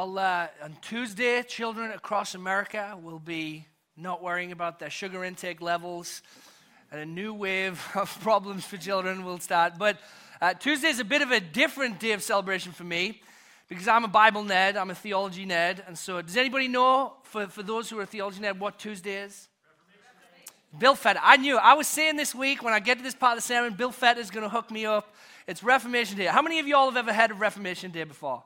Well, uh, on Tuesday, children across America will be not worrying about their sugar intake levels, and a new wave of problems for children will start. But uh, Tuesday is a bit of a different day of celebration for me because I'm a Bible nerd, I'm a theology nerd. And so, does anybody know, for, for those who are theology nerd, what Tuesday is? Bill Fett. I knew. I was saying this week when I get to this part of the sermon, Bill Fett is going to hook me up. It's Reformation Day. How many of y'all have ever heard of Reformation Day before?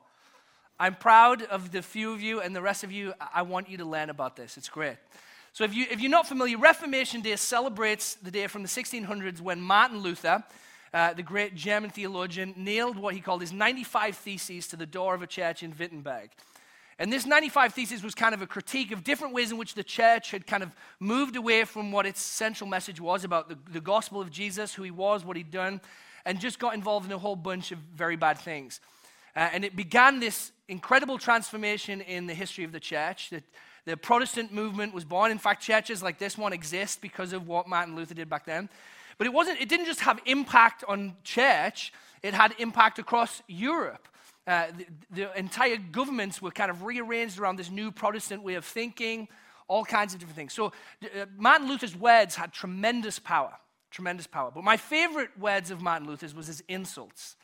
I'm proud of the few of you, and the rest of you, I want you to learn about this. It's great. So, if, you, if you're not familiar, Reformation Day celebrates the day from the 1600s when Martin Luther, uh, the great German theologian, nailed what he called his 95 Theses to the door of a church in Wittenberg. And this 95 Theses was kind of a critique of different ways in which the church had kind of moved away from what its central message was about the, the gospel of Jesus, who he was, what he'd done, and just got involved in a whole bunch of very bad things. Uh, and it began this incredible transformation in the history of the church. That the Protestant movement was born. In fact, churches like this one exist because of what Martin Luther did back then. But it, wasn't, it didn't just have impact on church, it had impact across Europe. Uh, the, the, entire governments were kind of rearranged around this new Protestant way of thinking, all kinds of different things. So uh, Martin Luther's words had tremendous power, tremendous power. But my favorite words of Martin Luther's was his insults.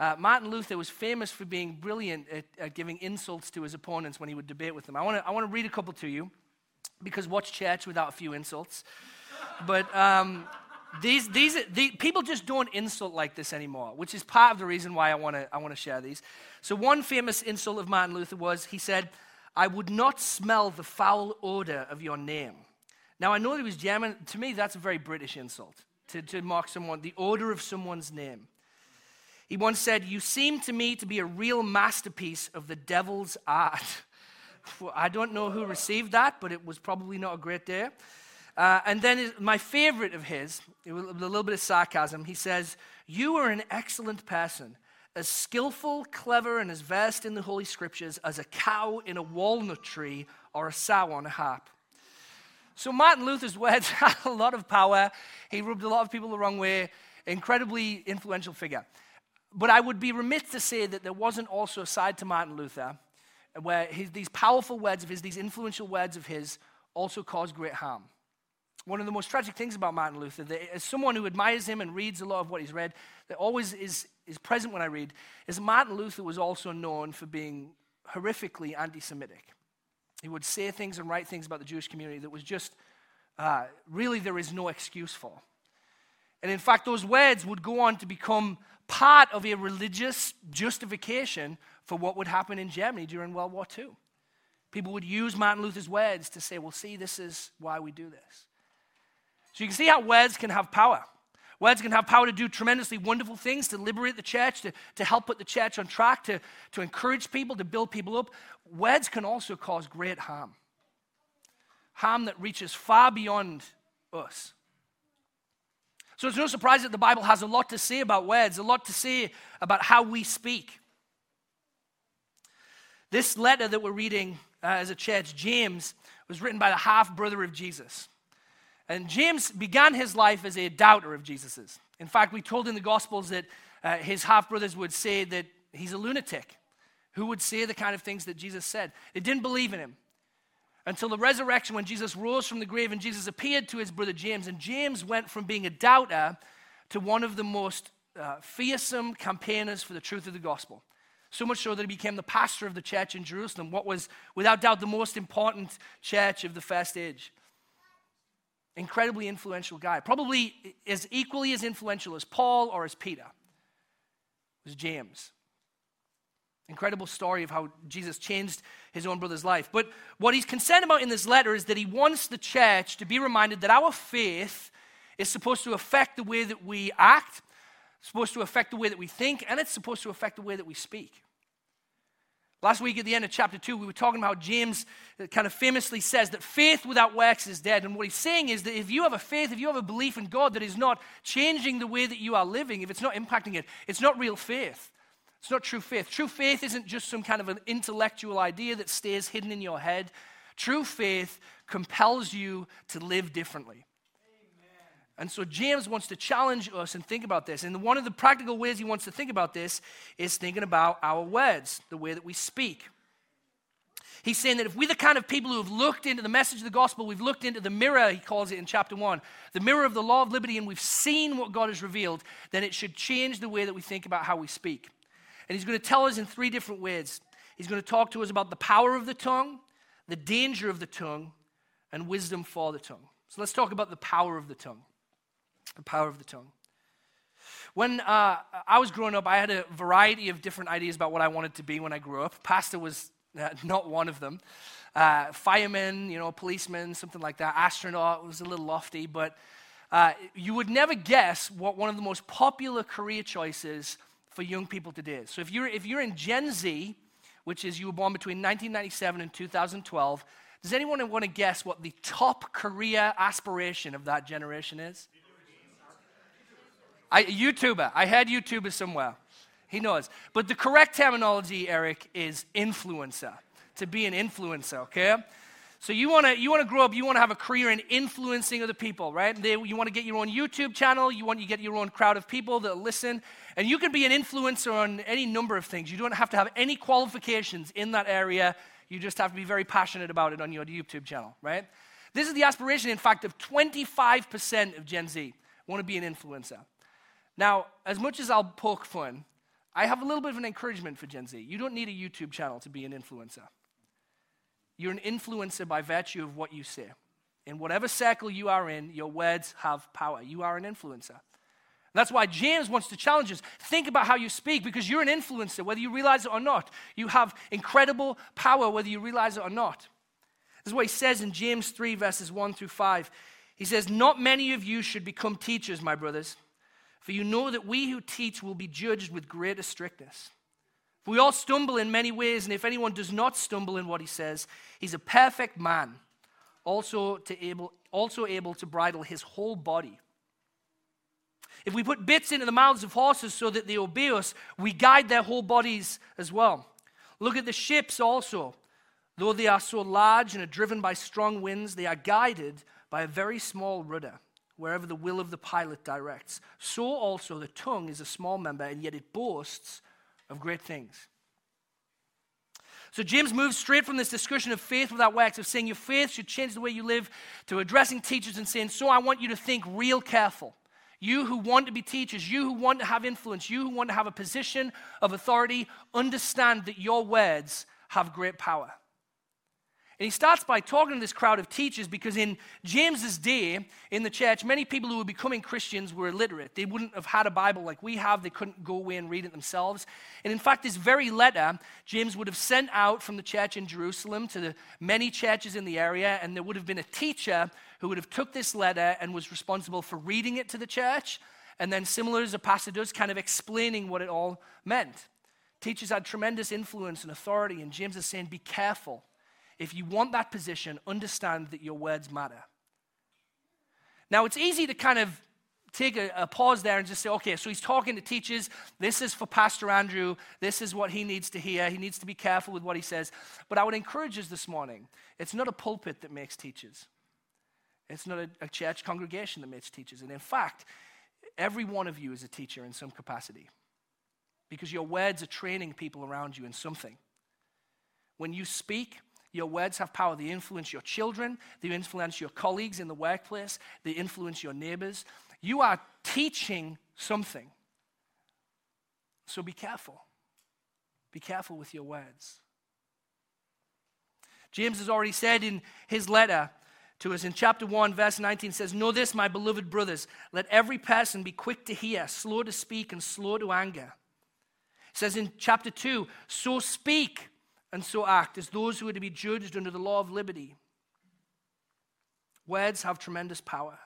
Uh, Martin Luther was famous for being brilliant at, at, giving insults to his opponents when he would debate with them. I want to I read a couple to you because what's church without a few insults? But um, these, these, these, people just don't insult like this anymore, which is part of the reason why I want to I wanna share these. So, one famous insult of Martin Luther was he said, I would not smell the foul odor of your name. Now, I know that he was German. To me, that's a very British insult to, to mark someone, the odor of someone's name. He once said, You seem to me to be a real masterpiece of the devil's art. I don't know who received that, but it was probably not a great day. Uh, and then my favorite of his, with a little bit of sarcasm, he says, You are an excellent person, as skillful, clever, and as versed in the Holy Scriptures as a cow in a walnut tree or a sow on a harp. So Martin Luther's words had a lot of power. He rubbed a lot of people the wrong way. Incredibly influential figure. But I would be remiss to say that there wasn't also a side to Martin Luther where his, these powerful words of his, these influential words of his, also caused great harm one of the most tragic things about Martin Luther, that as someone who admires him and reads a lot of what he's read, that always is, is present when I read, is Martin Luther was also known for being horrifically anti Semitic. He would say things and write things about the Jewish community that was just uh, really there is no excuse for. And in fact, those words would go on to become part of a religious justification for what would happen in Germany during World War II. People would use Martin Luther's words to say, well, see, this is why we do this. So you can see how words can have power. Words can have power to do tremendously wonderful things, to liberate the church, to, to help put the church on track, to, to encourage people, to build people up. Words can also cause great harm. Harm that reaches far beyond us. So it's no surprise that the Bible has a lot to say about words, a lot to say about how we speak. This letter that we're reading uh, as a church, James, was written by the half brother of Jesus. And James began his life as a doubter of Jesus's. In fact, we told in the Gospels that uh, his half brothers would say that he's a lunatic who would say the kind of things that Jesus said. They didn't believe in him until the resurrection when Jesus rose from the grave and Jesus appeared to his brother James. And James went from being a doubter to one of the most uh, fearsome campaigners for the truth of the gospel. So much so that he became the pastor of the church in Jerusalem, what was without doubt the most important church of the first age incredibly influential guy. Probably as equally as influential as Paul or as Peter was James. Incredible story of how Jesus changed his own brother's life. But what he's concerned about in this letter is that he wants the church to be reminded that our faith is supposed to affect the way that we act, supposed to affect the way that we think, and it's supposed to affect the way that we speak. Last week at the end of chapter 2, we were talking about James kind of famously says that faith without works is dead. And what he's saying is that if you have a faith, if you have a belief in God that is not changing the way that you are living, if it's not impacting it, it's not real faith. It's not true faith. True faith isn't just some kind of an intellectual idea that stays hidden in your head. True faith compels you to live differently. And so James wants to challenge us and think about this. And one of the practical ways he wants to think about this is thinking about our words, the way that we speak. He's saying that if we're the kind of people who have looked into the message of the gospel, we've looked into the mirror, he calls it in chapter 1, the mirror of the law of liberty, and we've seen what God has revealed, then it should change the way that we think about how we speak. And he's going to tell us in three different ways. He's going to talk to us about the power of the tongue, the danger of the tongue, and wisdom for the tongue. So let's talk about the power of the tongue. The power of the tongue. When uh, I was growing up, I had a variety of different ideas about what I wanted to be when I grew up. Pastor was uh, not one of them. Uh, fireman, you know, policeman, something like that. Astronaut was a little lofty, but uh, you would never guess what one of the most popular career choices for young people today. So if you're, if you're in Gen Z, which is you were born between 1997 and 2012, does anyone want to guess what the top career aspiration of that generation is? I, YouTuber. I had YouTuber somewhere. He knows. But the correct terminology, Eric, is influencer. To be an influencer, okay? So you want to you want to grow up, you want to have a career in influencing other people, right? They, you want to get your own YouTube channel, you want to get your own crowd of people that listen, and you can be an influencer on any number of things. You don't have to have any qualifications in that area. You just have to be very passionate about it on your YouTube channel, right? This is the aspiration, in fact, of 25% of Gen Z want to be an influencer. Now, as much as I'll poke fun, I have a little bit of an encouragement for Gen Z. You don't need a YouTube channel to be an influencer. You're an influencer by virtue of what you say. In whatever circle you are in, your words have power. You are an influencer. That's why James wants to challenge us. Think about how you speak because you're an influencer, whether you realize it or not. You have incredible power, whether you realize it or not. This is what he says in James 3, verses 1 through 5. He says, Not many of you should become teachers, my brothers for you know that we who teach will be judged with greater strictness. For we all stumble in many ways, and if anyone does not stumble in what he says, he's a perfect man, also, to able, also able to bridle his whole body. If we put bits into the mouths of horses so that they obey us, we guide their whole bodies as well. Look at the ships also. Though they are so large and are driven by strong winds, they are guided by a very small rudder wherever the will of the pilot directs. So also the tongue is a small member, and yet it boasts of great things. So James moves straight from this discussion of faith without works, of saying your faith should change the way you live, to addressing teachers and saying, So I want you to think real careful. You who want to be teachers, you who want to have influence, you who want to have a position of authority, understand that your words have great power. And he starts by talking to this crowd of teachers because in James's day in the church, many people who were becoming Christians were illiterate. They wouldn't have had a Bible like we have, they couldn't go away and read it themselves. And in fact, this very letter, James would have sent out from the church in Jerusalem to the many churches in the area, and there would have been a teacher who would have took this letter and was responsible for reading it to the church, and then similar as a pastor does, kind of explaining what it all meant. Teachers had tremendous influence and authority, and James is saying, be careful if you want that position, understand that your words matter. Now, it's easy to kind of take a, a, pause there and just say, okay, so he's talking to teachers. This is for Pastor Andrew. This is what he needs to hear. He needs to be careful with what he says. But I would encourage us this morning it's not a pulpit that makes teachers, it's not a, a church congregation that makes teachers. And in fact, every one of you is a teacher in some capacity because your words are training people around you in something. When you speak, your words have power. They influence your children, they influence your colleagues in the workplace, they influence your neighbors. You are teaching something. So be careful. Be careful with your words. James has already said in his letter to us in chapter 1, verse 19 says, Know this, my beloved brothers, let every person be quick to hear, slow to speak, and slow to anger. It says in chapter 2, So speak and so act as those who are to be judged under the law of liberty. Words have tremendous power.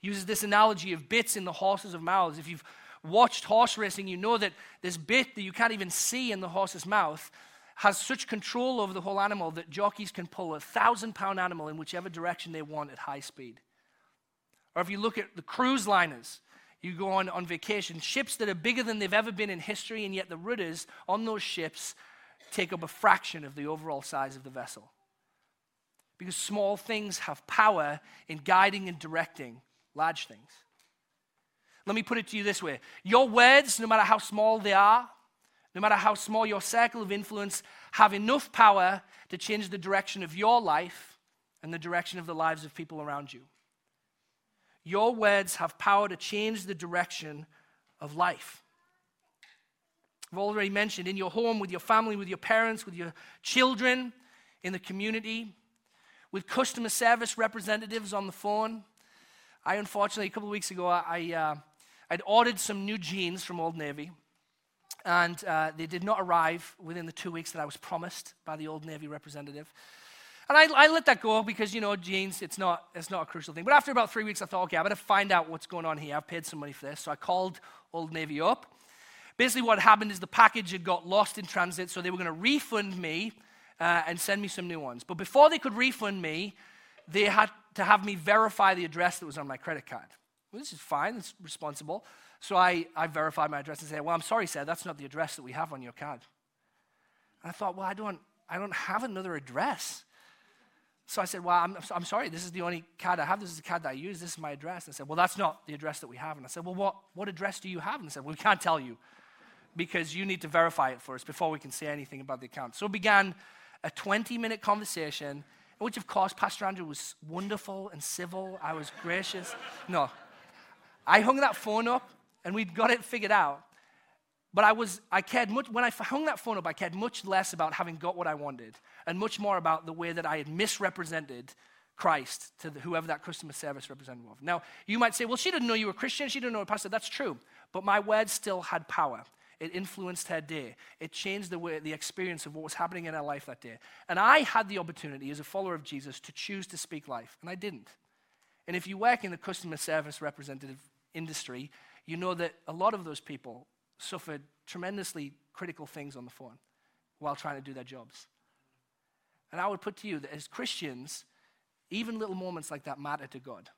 He uses this analogy of bits in the horses' of mouths. If you've watched horse racing, you know that this bit that you can't even see in the horse's mouth has such control over the whole animal that jockeys can pull a thousand pound animal in whichever direction they want at high speed. Or if you look at the cruise liners, you go on on vacation, ships that are bigger than they've ever been in history, and yet the rudders on those ships take up a fraction of the overall size of the vessel. Because small things have power in guiding and directing large things. Let me put it to you this way Your words, no matter how small they are, no matter how small your circle of influence, have enough power to change the direction of your life and the direction of the lives of people around you. Your words have power to change the direction of life. I've already mentioned in your home, with your family, with your parents, with your children, in the community, with customer service representatives on the phone. I unfortunately, a couple of weeks ago, I, uh, I'd ordered some new jeans from Old Navy, and uh, they did not arrive within the two weeks that I was promised by the Old Navy representative. And I, I, let that go because, you know, jeans, it's not, it's not a crucial thing. But after about three weeks, I thought, okay, I better find out what's going on here. I've paid some money for this. So I called Old Navy up. Basically, what happened is the package had got lost in transit, so they were going to refund me uh, and send me some new ones. But before they could refund me, they had to have me verify the address that was on my credit card. Well, this is fine, it's responsible. So I, I verified my address and said, Well, I'm sorry, sir, that's not the address that we have on your card. And I thought, Well, I don't, I don't have another address. So I said, Well, I'm, I'm sorry, this is the only card I have. This is the card that I use. This is my address. And I said, Well, that's not the address that we have. And I said, Well, what, what address do you have? And I said, Well, we can't tell you because you need to verify it for us before we can say anything about the account. So it began a 20 minute conversation, which, of course, Pastor Andrew was wonderful and civil. I was gracious. No. I hung that phone up and we'd got it figured out. But I was, I cared much, when I hung that phone up, I cared much less about having got what I wanted and much more about the way that I had misrepresented Christ to the, whoever that customer service representative was. Now, you might say, well, she didn't know you were Christian. She didn't know a pastor. That's true. But my words still had power. It influenced her day. It changed the way, the experience of what was happening in her life that day. And I had the opportunity as a follower of Jesus to choose to speak life, and I didn't. And if you work in the customer service representative industry, you know that a lot of those people suffered tremendously critical things on the phone while trying to do their jobs. And I would put to you that as Christians, even little moments like that matter to God.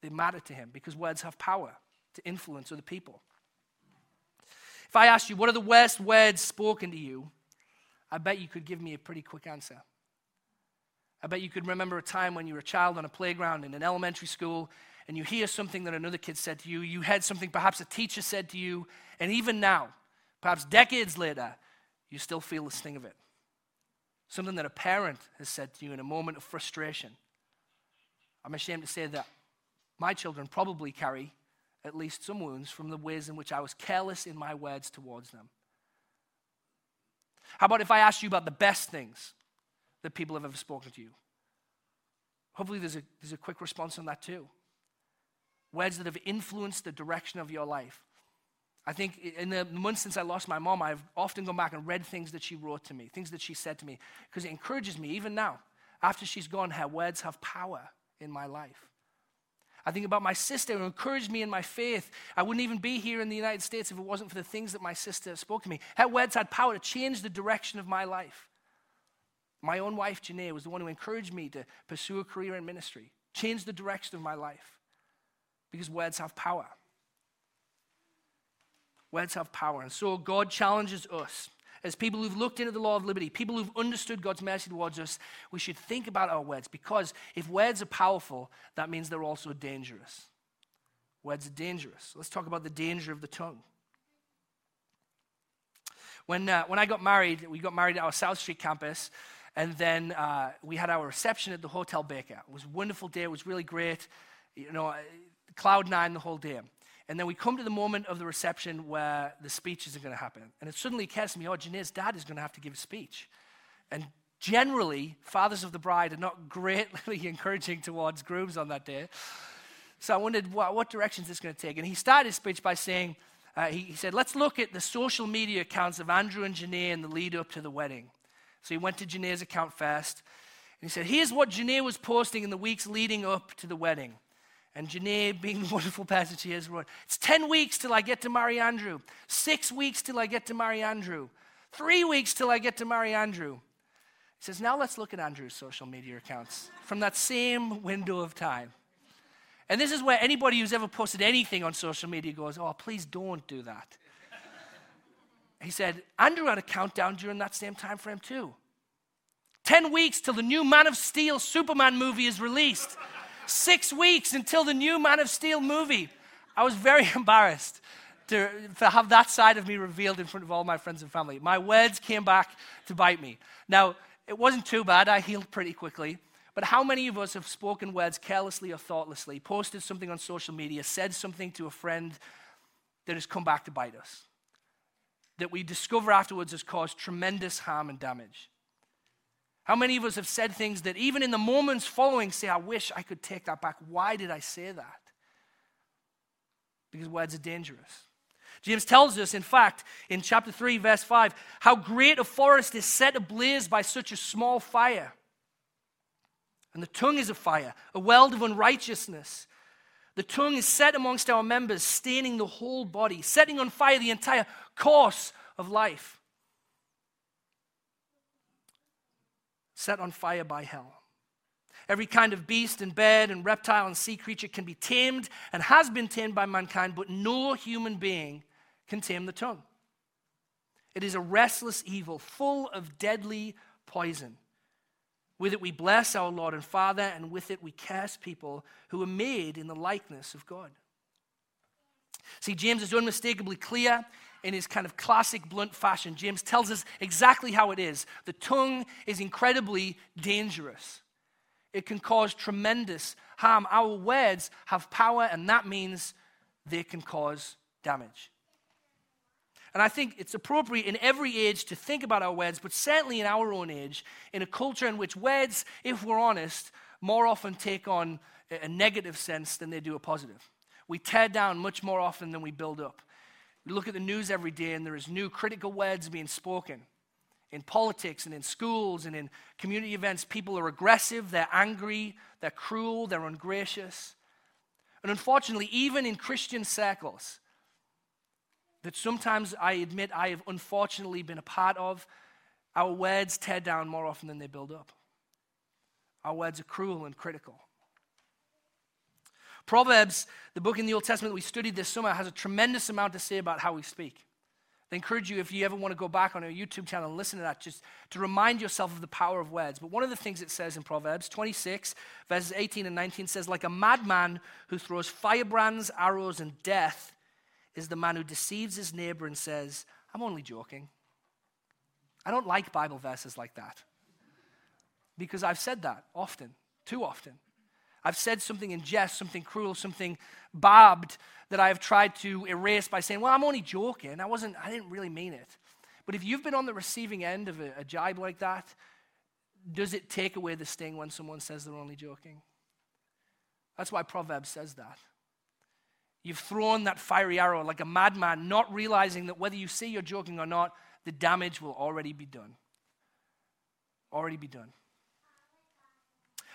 They matter to Him because words have power to influence other people. If I asked you, what are the worst words spoken to you? I bet you could give me a pretty quick answer. I bet you could remember a time when you were a child on a playground in an elementary school and you hear something that another kid said to you. You heard something perhaps a teacher said to you. And even now, perhaps decades later, you still feel the sting of it. Something that a parent has said to you in a moment of frustration. I'm ashamed to say that my children probably carry at least some wounds from the ways in which I was careless in my words towards them. How about if I asked you about the best things that people have ever spoken to you? Hopefully, there's a, there's a quick response on that too. Words that have influenced the direction of your life. I think in the months since I lost my mom, I've often gone back and read things that she wrote to me, things that she said to me, because it encourages me, even now. After she's gone, her words have power in my life. I think about my sister who encouraged me in my faith. I wouldn't even be here in the United States if it wasn't for the things that my sister spoke to me. Her words had power to change the direction of my life. My own wife, Janae, was the one who encouraged me to pursue a career in ministry, change the direction of my life, because words have power. Words have power. And so God challenges us as people who've looked into the law of liberty, people who've understood God's mercy towards us, we should think about our words because if words are powerful, that means they're also dangerous. Words are dangerous. Let's talk about the danger of the tongue. When, uh, when I got married, we got married at our South Street campus, and then uh, we had our reception at the Hotel Baker. It was a wonderful day. It was really great. You know, cloud nine the whole day. And then we come to the moment of the reception where the speech isn't going to happen. And it suddenly occurs to me, oh, Janae's dad is going to have to give a speech. And generally, fathers of the bride are not greatly encouraging towards grooms on that day. So I wondered, what, what direction is this going to take? And he started his speech by saying, uh, he, he, said, let's look at the social media accounts of Andrew and Janae in the lead up to the wedding. So he went to Janae's account first. And he said, here's what Janae was posting in the weeks leading up to the wedding. And Janae, being the wonderful person she is, wrote, It's 10 weeks till I get to marry Andrew. Six weeks till I get to marry Andrew. Three weeks till I get to marry Andrew. He says, Now let's look at Andrew's social media accounts from that same window of time. And this is where anybody who's ever posted anything on social media goes, Oh, please don't do that. he said, Andrew had a countdown during that same time frame, too. 10 weeks till the new Man of Steel Superman movie is released six weeks until the new Man of Steel movie. I was very embarrassed to, to have that side of me revealed in front of all my friends and family. My words came back to bite me. Now, it wasn't too bad. I healed pretty quickly. But how many of us have spoken words carelessly or thoughtlessly, posted something on social media, said something to a friend that has come back to bite us? That we discover afterwards has caused tremendous harm and damage. How many of us have said things that even in the moments following say, I wish I could take that back? Why did I say that? Because words are dangerous. James tells us, in fact, in chapter 3, verse 5, how great a forest is set ablaze by such a small fire. And the tongue is a fire, a world of unrighteousness. The tongue is set amongst our members, staining the whole body, setting on fire the entire course of life. Set on fire by hell. Every kind of beast and bird and reptile and sea creature can be tamed and has been tamed by mankind, but no human being can tame the tongue. It is a restless evil, full of deadly poison. With it we bless our Lord and Father, and with it we curse people who are made in the likeness of God. See, James is unmistakably clear in his kind of classic blunt fashion. James tells us exactly how it is. The tongue is incredibly dangerous, it can cause tremendous harm. Our words have power, and that means they can cause damage. And I think it's appropriate in every age to think about our words, but certainly in our own age, in a culture in which words, if we're honest, more often take on a negative sense than they do a positive. We tear down much more often than we build up. We look at the news every day, and there is new critical words being spoken. In politics and in schools and in community events, people are aggressive, they're angry, they're cruel, they're ungracious. And unfortunately, even in Christian circles, that sometimes I admit I have unfortunately been a part of, our words tear down more often than they build up. Our words are cruel and critical. Proverbs, the book in the Old Testament we studied this summer, has a tremendous amount to say about how we speak. I encourage you, if you ever want to go back on our YouTube channel and listen to that, just to remind yourself of the power of words. But one of the things it says in Proverbs 26, verses 18 and 19 says, Like a madman who throws firebrands, arrows, and death is the man who deceives his neighbor and says, I'm only joking. I don't like Bible verses like that because I've said that often, too often. I've said something in jest, something cruel, something barbed that I have tried to erase by saying, Well, I'm only joking. I, wasn't, I didn't really mean it. But if you've been on the receiving end of a, a jibe like that, does it take away the sting when someone says they're only joking? That's why Proverbs says that. You've thrown that fiery arrow like a madman, not realizing that whether you say you're joking or not, the damage will already be done. Already be done.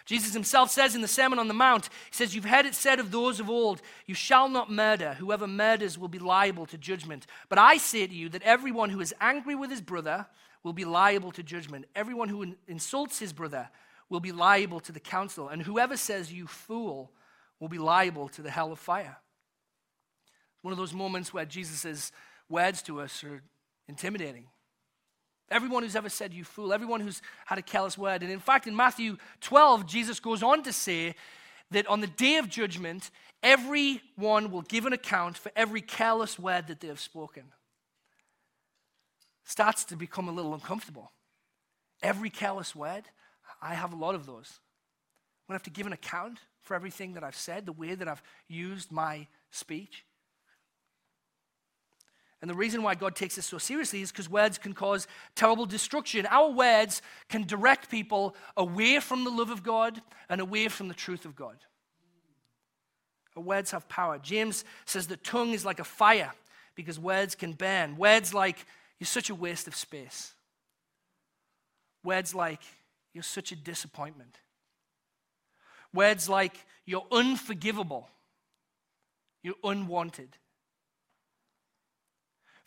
Jesus himself says in the Sermon on the Mount, He says, You've heard it said of those of old, You shall not murder. Whoever murders will be liable to judgment. But I say to you that everyone who is angry with his brother will be liable to judgment. Everyone who insults his brother will be liable to the council. And whoever says, You fool, will be liable to the hell of fire. One of those moments where Jesus' words to us are intimidating. Everyone who's ever said you fool, everyone who's had a careless word. And in fact, in Matthew 12, Jesus goes on to say that on the day of judgment, everyone will give an account for every careless word that they have spoken. Starts to become a little uncomfortable. Every careless word, I have a lot of those. I'm going to have to give an account for everything that I've said, the way that I've used my speech. And the reason why God takes this so seriously is because words can cause terrible destruction. Our words can direct people away from the love of God and away from the truth of God. Our words have power. James says the tongue is like a fire because words can burn. Words like, you're such a waste of space. Words like, you're such a disappointment. Words like, you're unforgivable. You're unwanted.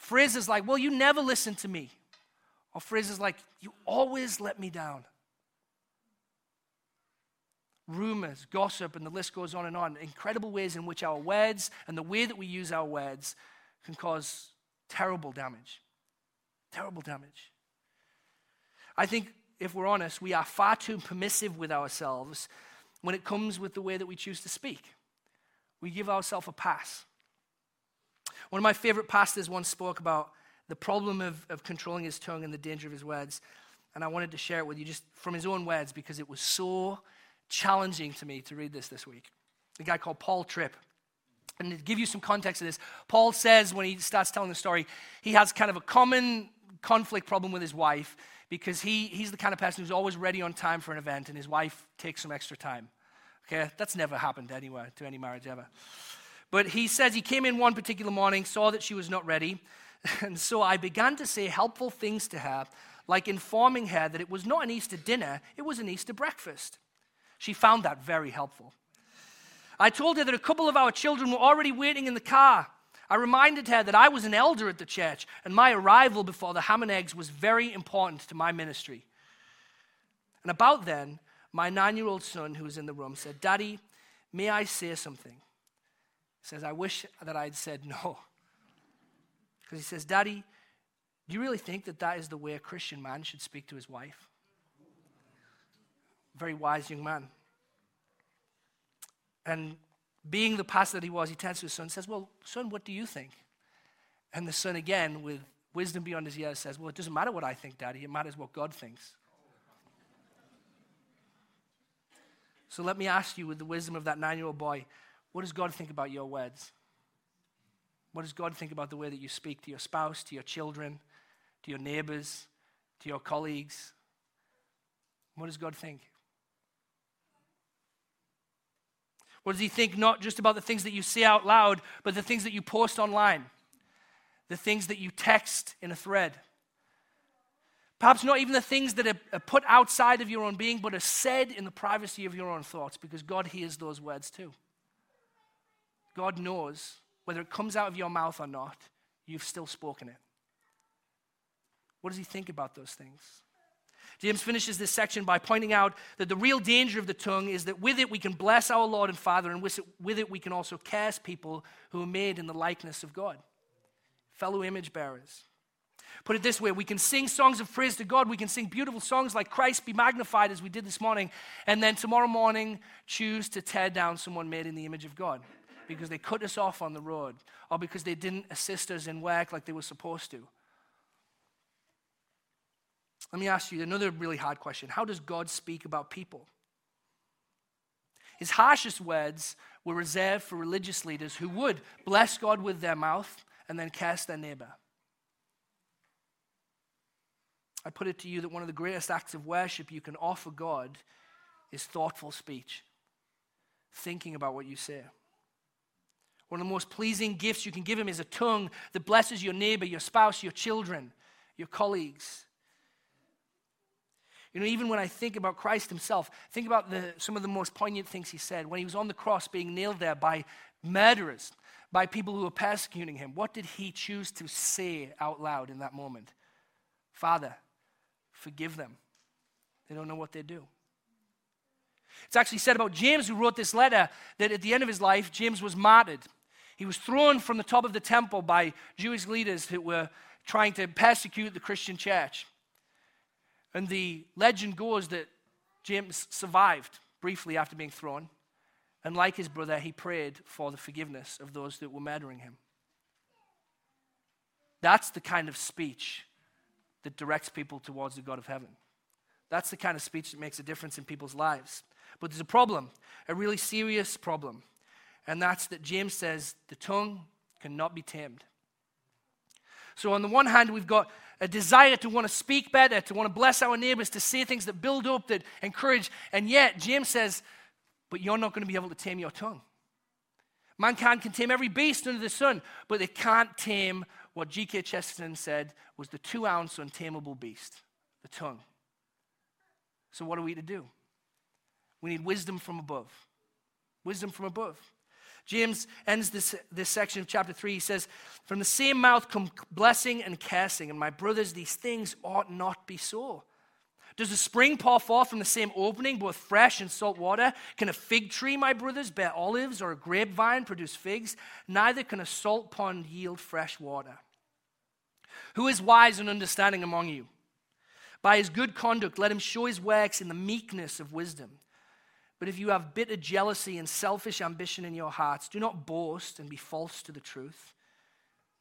Phrases like, well, you never listen to me. Or phrases like, you always let me down. Rumors, gossip, and the list goes on and on. Incredible ways in which our words and the way that we use our words can cause terrible damage. Terrible damage. I think, if we're honest, we are far too permissive with ourselves when it comes with the way that we choose to speak. We give ourselves a pass. One of my favorite pastors once spoke about the problem of, of controlling his tongue and the danger of his words. And I wanted to share it with you just from his own words because it was so challenging to me to read this this week. A guy called Paul Tripp. And to give you some context of this, Paul says when he starts telling the story, he has kind of a common conflict problem with his wife because he, he's the kind of person who's always ready on time for an event and his wife takes some extra time. Okay, that's never happened anywhere to any marriage ever. But he says he came in one particular morning, saw that she was not ready, and so I began to say helpful things to her, like informing her that it was not an Easter dinner, it was an Easter breakfast. She found that very helpful. I told her that a couple of our children were already waiting in the car. I reminded her that I was an elder at the church, and my arrival before the ham and eggs was very important to my ministry. And about then, my nine year old son, who was in the room, said, Daddy, may I say something? Says, I wish that I'd said no. Because he says, Daddy, do you really think that that is the way a Christian man should speak to his wife? Very wise young man. And being the pastor that he was, he turns to his son and says, Well, son, what do you think? And the son, again, with wisdom beyond his years, says, Well, it doesn't matter what I think, Daddy. It matters what God thinks. So let me ask you, with the wisdom of that nine year old boy, what does God think about your words? What does God think about the way that you speak to your spouse, to your children, to your neighbors, to your colleagues? What does God think? What does He think not just about the things that you say out loud, but the things that you post online, the things that you text in a thread? Perhaps not even the things that are put outside of your own being, but are said in the privacy of your own thoughts, because God hears those words too. God knows whether it comes out of your mouth or not, you've still spoken it. What does he think about those things? James finishes this section by pointing out that the real danger of the tongue is that with it we can bless our Lord and Father, and with it, we can also curse people who are made in the likeness of God, fellow image bearers. Put it this way we can sing songs of praise to God. We can sing beautiful songs like Christ be magnified, as we did this morning, and then tomorrow morning choose to tear down someone made in the image of God because they cut us off on the road or because they didn't assist us in work like they were supposed to. Let me ask you another really hard question How does God speak about people? His harshest words were reserved for religious leaders who would bless God with their mouth and then curse their neighbor. I put it to you that one of the greatest acts of worship you can offer God is thoughtful speech, thinking about what you say. One of the most pleasing gifts you can give him is a tongue that blesses your neighbor, your spouse, your children, your colleagues. You know, even when I think about Christ himself, think about the, some of the most poignant things he said. When he was on the cross being nailed there by murderers, by people who were persecuting him, what did he choose to say out loud in that moment? Father, forgive them. They don't know what they do. It's actually said about James, who wrote this letter, that at the end of his life, James was martyred. He was thrown from the top of the temple by Jewish leaders who were trying to persecute the Christian church. And the legend goes that James survived briefly after being thrown. And like his brother, he prayed for the forgiveness of those that were murdering him. That's the kind of speech that directs people towards the God of heaven. That's the kind of speech that makes a difference in people's lives. But there's a problem, a really serious problem and that's that James says the tongue cannot be tamed. So, on the one hand, we've got a desire to want to speak better, to want to bless our neighbors, to say things that build up, that encourage, and yet James says, but you're not going to be able to tame your tongue. Mankind can tame every beast under the sun, but they can't tame what G.K. Chesterton said was the two ounce untamable beast, the tongue. So, what are we to do? We need wisdom from above. Wisdom from above. James ends this, this section of chapter 3. He says, From the same mouth come blessing and cursing. And my brothers, these things ought not be so. Does a spring pour forth from the same opening, both fresh and salt water? Can a fig tree, my brothers, bear olives, or a grapevine produce figs? Neither can a salt pond yield fresh water. Who is wise and understanding among you? By his good conduct, let him show his works in the meekness of wisdom. But if you have bitter jealousy and selfish ambition in your hearts, do not boast and be false to the truth.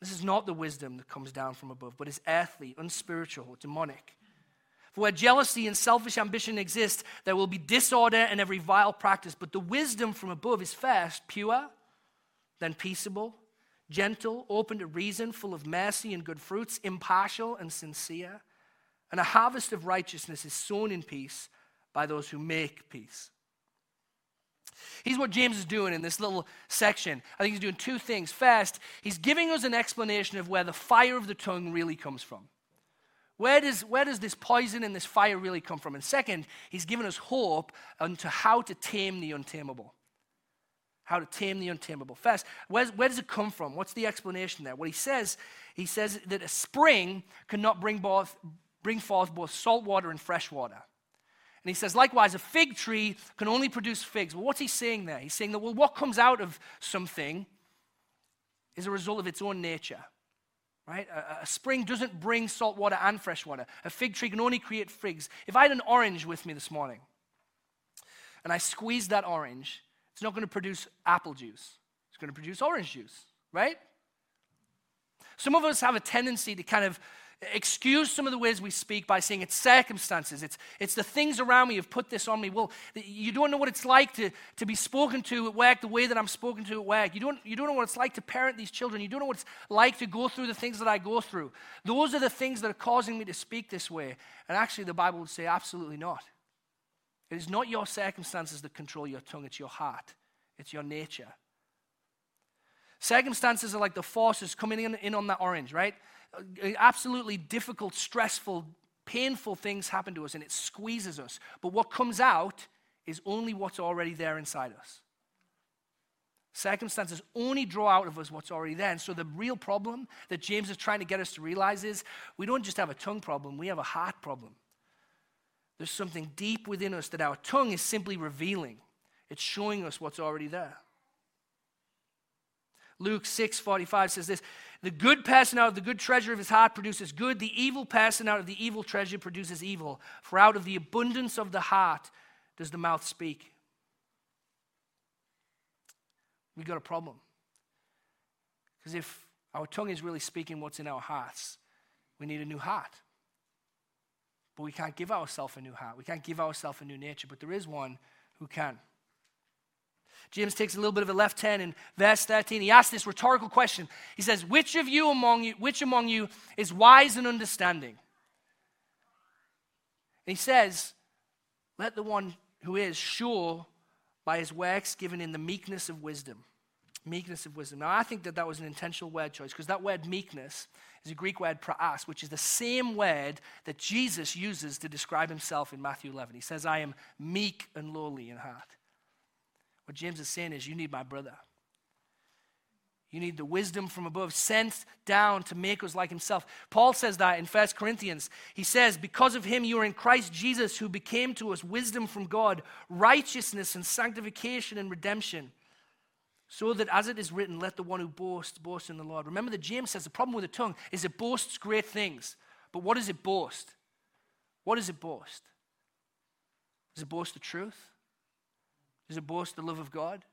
This is not the wisdom that comes down from above, but is earthly, unspiritual, demonic. For where jealousy and selfish ambition exist, there will be disorder and every vile practice. But the wisdom from above is first pure, then peaceable, gentle, open to reason, full of mercy and good fruits, impartial and sincere. And a harvest of righteousness is sown in peace by those who make peace. He's what James is doing in this little section. I think he's doing two things. First, he's giving us an explanation of where the fire of the tongue really comes from. Where does, where does this poison and this fire really come from? And second, he's given us hope onto how to tame the untamable. How to tame the untamable. First, where, where does it come from? What's the explanation there? What he says, he says that a spring cannot bring, both, bring forth both salt water and fresh water. And he says, likewise, a fig tree can only produce figs. Well, what's he saying there? He's saying that, well, what comes out of something is a result of its own nature. Right? A, a, spring doesn't bring salt water and fresh water. A fig tree can only create figs. If I had an orange with me this morning and I squeezed that orange, it's not going to produce apple juice. It's going to produce orange juice, right? Some of us have a tendency to kind of excuse some of the ways we speak by saying it's circumstances, it's, it's the things around me have put this on me. Well, you don't know what it's like to, to be spoken to at work the way that I'm spoken to at work. You don't, you don't know what it's like to parent these children. You don't know what it's like to go through the things that I go through. Those are the things that are causing me to speak this way. And actually, the Bible would say absolutely not. It is not your circumstances that control your tongue, it's your heart, it's your nature. Circumstances are like the forces coming in, in on that orange, right? Uh, absolutely difficult, stressful, painful things happen to us and it squeezes us. But what comes out is only what's already there inside us. Circumstances only draw out of us what's already there. And so the real problem that James is trying to get us to realize is we don't just have a tongue problem, we have a heart problem. There's something deep within us that our tongue is simply revealing, it's showing us what's already there. Luke 6 45 says this The good passing out of the good treasure of his heart produces good, the evil passing out of the evil treasure produces evil. For out of the abundance of the heart does the mouth speak. We've got a problem. Because if our tongue is really speaking what's in our hearts, we need a new heart. But we can't give ourselves a new heart. We can't give ourselves a new nature, but there is one who can. James takes a little bit of a left turn in verse 13. He asks this rhetorical question. He says, Which of you among you, which among you is wise and understanding? And he says, Let the one who is sure by his works given in the meekness of wisdom. Meekness of wisdom. Now, I think that that was an intentional word choice because that word meekness is a Greek word praas, which is the same word that Jesus uses to describe himself in Matthew 11. He says, I am meek and lowly in heart. What James is saying is, you need my brother. You need the wisdom from above sent down to make us like himself. Paul says that in 1 Corinthians. He says, Because of him you are in Christ Jesus, who became to us wisdom from God, righteousness and sanctification and redemption. So that as it is written, let the one who boasts boast in the Lord. Remember that James says the problem with the tongue is it boasts great things. But what does it boast? What does it boast? Does it boast the truth? Does it boast the love of God?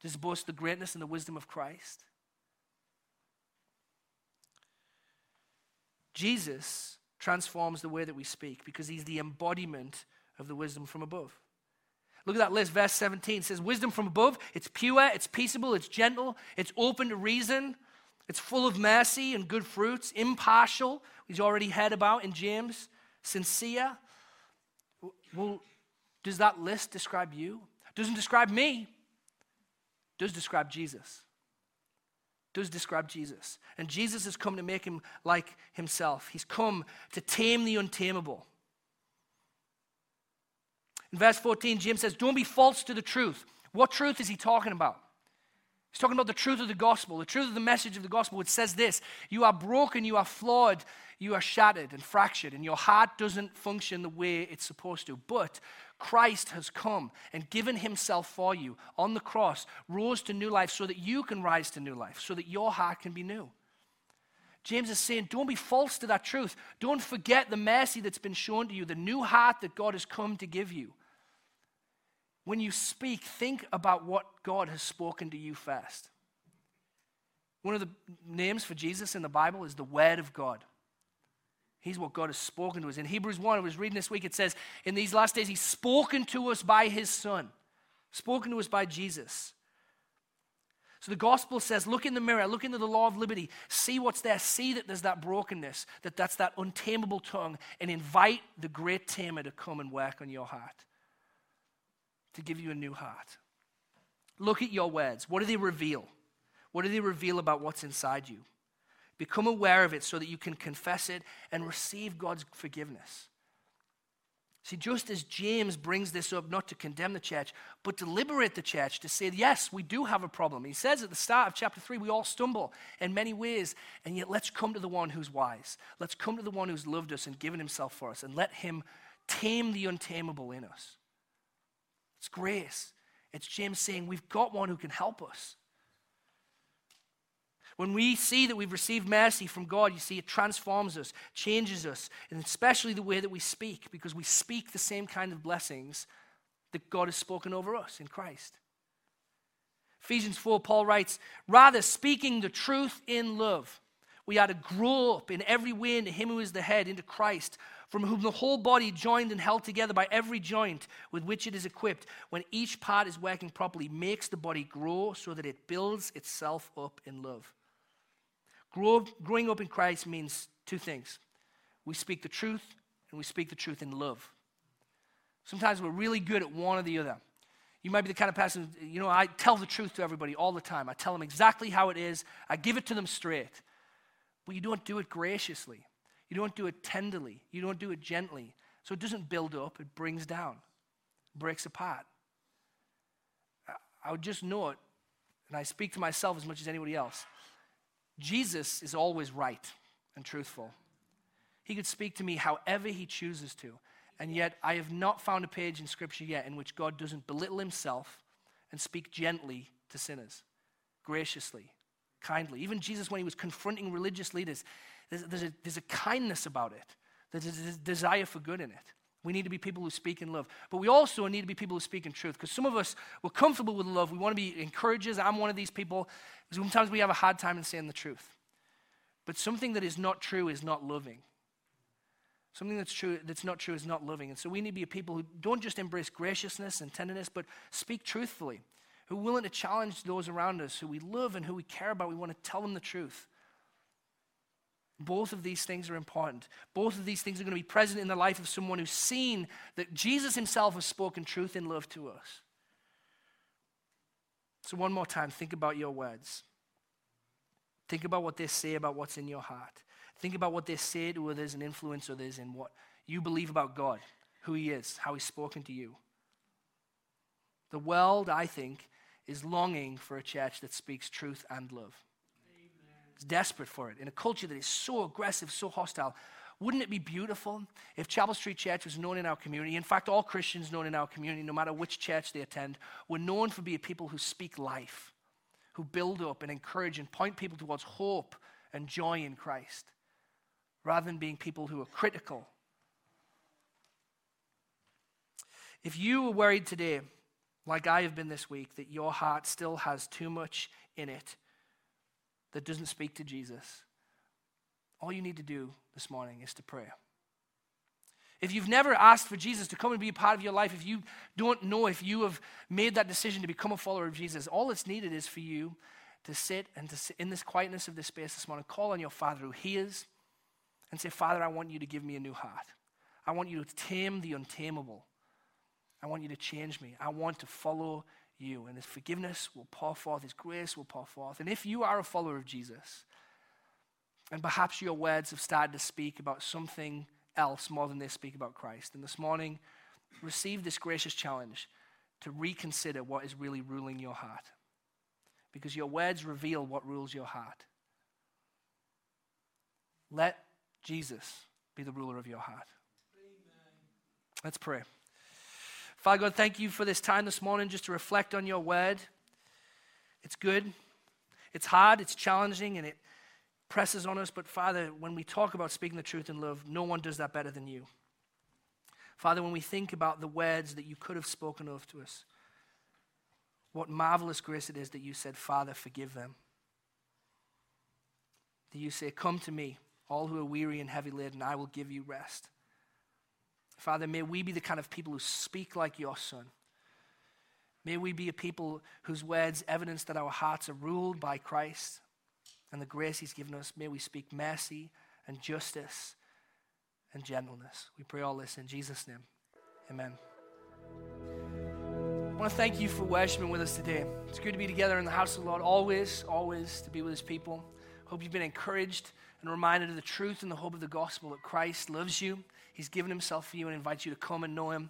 Does it boast the greatness and the wisdom of Christ? Jesus transforms the way that we speak because he's the embodiment of the wisdom from above. Look at that list, verse 17 says, Wisdom from above, it's pure, it's peaceable, it's gentle, it's open to reason, it's full of mercy and good fruits, impartial, he's already heard about in James, sincere. Well, does that list describe you? Doesn't describe me, does describe Jesus. Does describe Jesus. And Jesus has come to make him like himself. He's come to tame the untamable. In verse 14, James says, Don't be false to the truth. What truth is he talking about? He's talking about the truth of the gospel, the truth of the message of the gospel, which says this You are broken, you are flawed, you are shattered and fractured, and your heart doesn't function the way it's supposed to. But Christ has come and given himself for you on the cross, rose to new life so that you can rise to new life, so that your heart can be new. James is saying, don't be false to that truth. Don't forget the mercy that's been shown to you, the new heart that God has come to give you. When you speak, think about what God has spoken to you first. One of the names for Jesus in the Bible is the Word of God. He's what God has spoken to us. In Hebrews 1, I was reading this week, it says, In these last days, He's spoken to us by His Son, spoken to us by Jesus. So the gospel says, look in the mirror, look into the law of liberty, see what's there, see that there's that brokenness, that that's that untamable tongue, and invite the great tamer to come and work on your heart, to give you a new heart. Look at your words. What do they reveal? What do they reveal about what's inside you? Become aware of it so that you can confess it and receive God's forgiveness. See, just as James brings this up not to condemn the church, but to liberate the church, to say, yes, we do have a problem. He says at the start of chapter 3, we all stumble in many ways, and yet let's come to the one who's wise. Let's come to the one who's loved us and given himself for us, and let him tame the untamable in us. It's grace. It's James saying, we've got one who can help us. When we see that we've received mercy from God, you see, it transforms us, changes us, and especially the way that we speak, because we speak the same kind of blessings that God has spoken over us in Christ. Ephesians 4, Paul writes, Rather, speaking the truth in love, we are to grow up in every way into Him who is the head, into Christ, from whom the whole body, joined and held together by every joint with which it is equipped, when each part is working properly, makes the body grow so that it builds itself up in love. Grow, growing up in Christ means two things we speak the truth, and we speak the truth in love. Sometimes we're really good at one or the other. You might be the kind of person, you know, I tell the truth to everybody all the time. I tell them exactly how it is, I give it to them straight. But you don't do it graciously, you don't do it tenderly, you don't do it gently. So it doesn't build up, it brings down, breaks apart. I would just know it, and I speak to myself as much as anybody else. Jesus is always right and truthful. He could speak to me however he chooses to. And yet, I have not found a page in Scripture yet in which God doesn't belittle himself and speak gently to sinners, graciously, kindly. Even Jesus, when he was confronting religious leaders, there's, there's, a, there's a kindness about it, there's a desire for good in it. We need to be people who speak in love. But we also need to be people who speak in truth. Because some of us, we're comfortable with love. We want to be encouragers. I'm one of these people. Sometimes we have a hard time in saying the truth. But something that is not true is not loving. Something that's true that's not true is not loving. And so we need to be people who don't just embrace graciousness and tenderness, but speak truthfully, who are willing to challenge those around us, who we love and who we care about. We want to tell them the truth. Both of these things are important. Both of these things are going to be present in the life of someone who's seen that Jesus himself has spoken truth and love to us. So, one more time, think about your words. Think about what they say about what's in your heart. Think about what they say to others and influence others in what you believe about God, who He is, how He's spoken to you. The world, I think, is longing for a church that speaks truth and love desperate for it in a culture that is so aggressive, so hostile. Wouldn't it be beautiful if Chapel Street Church was known in our community? In fact, all Christians known in our community, no matter which church they attend, were known for being people who speak life, who build up and encourage and point people towards hope and joy in Christ, rather than being people who are critical. If you are worried today, like I have been this week, that your heart still has too much in it that doesn't speak to Jesus, all you need to do this morning is to pray. If you've never asked for Jesus to come and be a part of your life, if you don't know if you have made that decision to become a follower of Jesus, all that's needed is for you to sit and to sit in this quietness of this space this morning, call on your Father who hears, and say, Father, I want you to give me a new heart. I want you to tame the untamable. I want you to change me. I want to follow you. And His forgiveness will pour forth, His grace will pour forth. And if you are a follower of Jesus, and perhaps your words have started to speak about something else more than they speak about Christ, and this morning, receive this gracious challenge to reconsider what is really ruling your heart. Because your words reveal what rules your heart. Let Jesus be the ruler of your heart. Amen. Let's pray. Father God, thank you for this time this morning just to reflect on your word. It's good, it's hard, it's challenging, and it presses on us. But Father, when we talk about speaking the truth in love, no one does that better than you. Father, when we think about the words that you could have spoken of to us, what marvelous grace it is that you said, Father, forgive them. that you say, Come to me, all who are weary and heavy laden, I will give you rest. Father, may we be the kind of people who speak like your Son. May we be a people whose words evidence that our hearts are ruled by Christ and the grace He's given us. May we speak mercy and justice and gentleness. We pray all this in Jesus' name. Amen. I want to thank you for worshiping with us today. It's good to be together in the house of the Lord, always, always to be with His people. Hope you've been encouraged and reminded of the truth and the hope of the gospel that Christ loves you. He's given Himself for you and invites you to come and know Him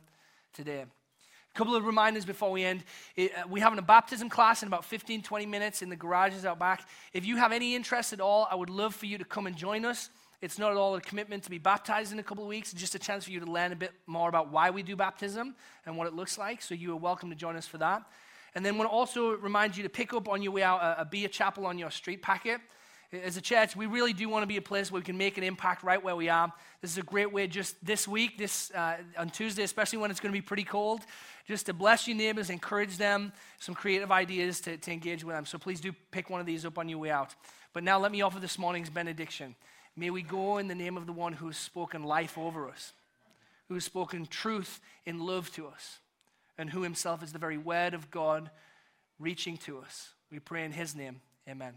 today. A couple of reminders before we end. Uh, we're having a baptism class in about 15, 20 minutes in the garages out back. If you have any interest at all, I would love for you to come and join us. It's not at all a commitment to be baptized in a couple of weeks. It's just a chance for you to learn a bit more about why we do baptism and what it looks like. So you are welcome to join us for that. And then want to also remind you to pick up on your way out a, a Be a Chapel on your street packet. As a church, we really do want to be a place where we can make an impact right where we are. This is a great way just this week, this uh, on Tuesday, especially when it's going to be pretty cold, just to bless your neighbors, encourage them, some creative ideas to, to engage with them. So please do pick one of these up on your way out. But now let me offer this morning's benediction. May we go in the name of the one who has spoken life over us, who has spoken truth in love to us, and who himself is the very word of God reaching to us. We pray in his name. Amen.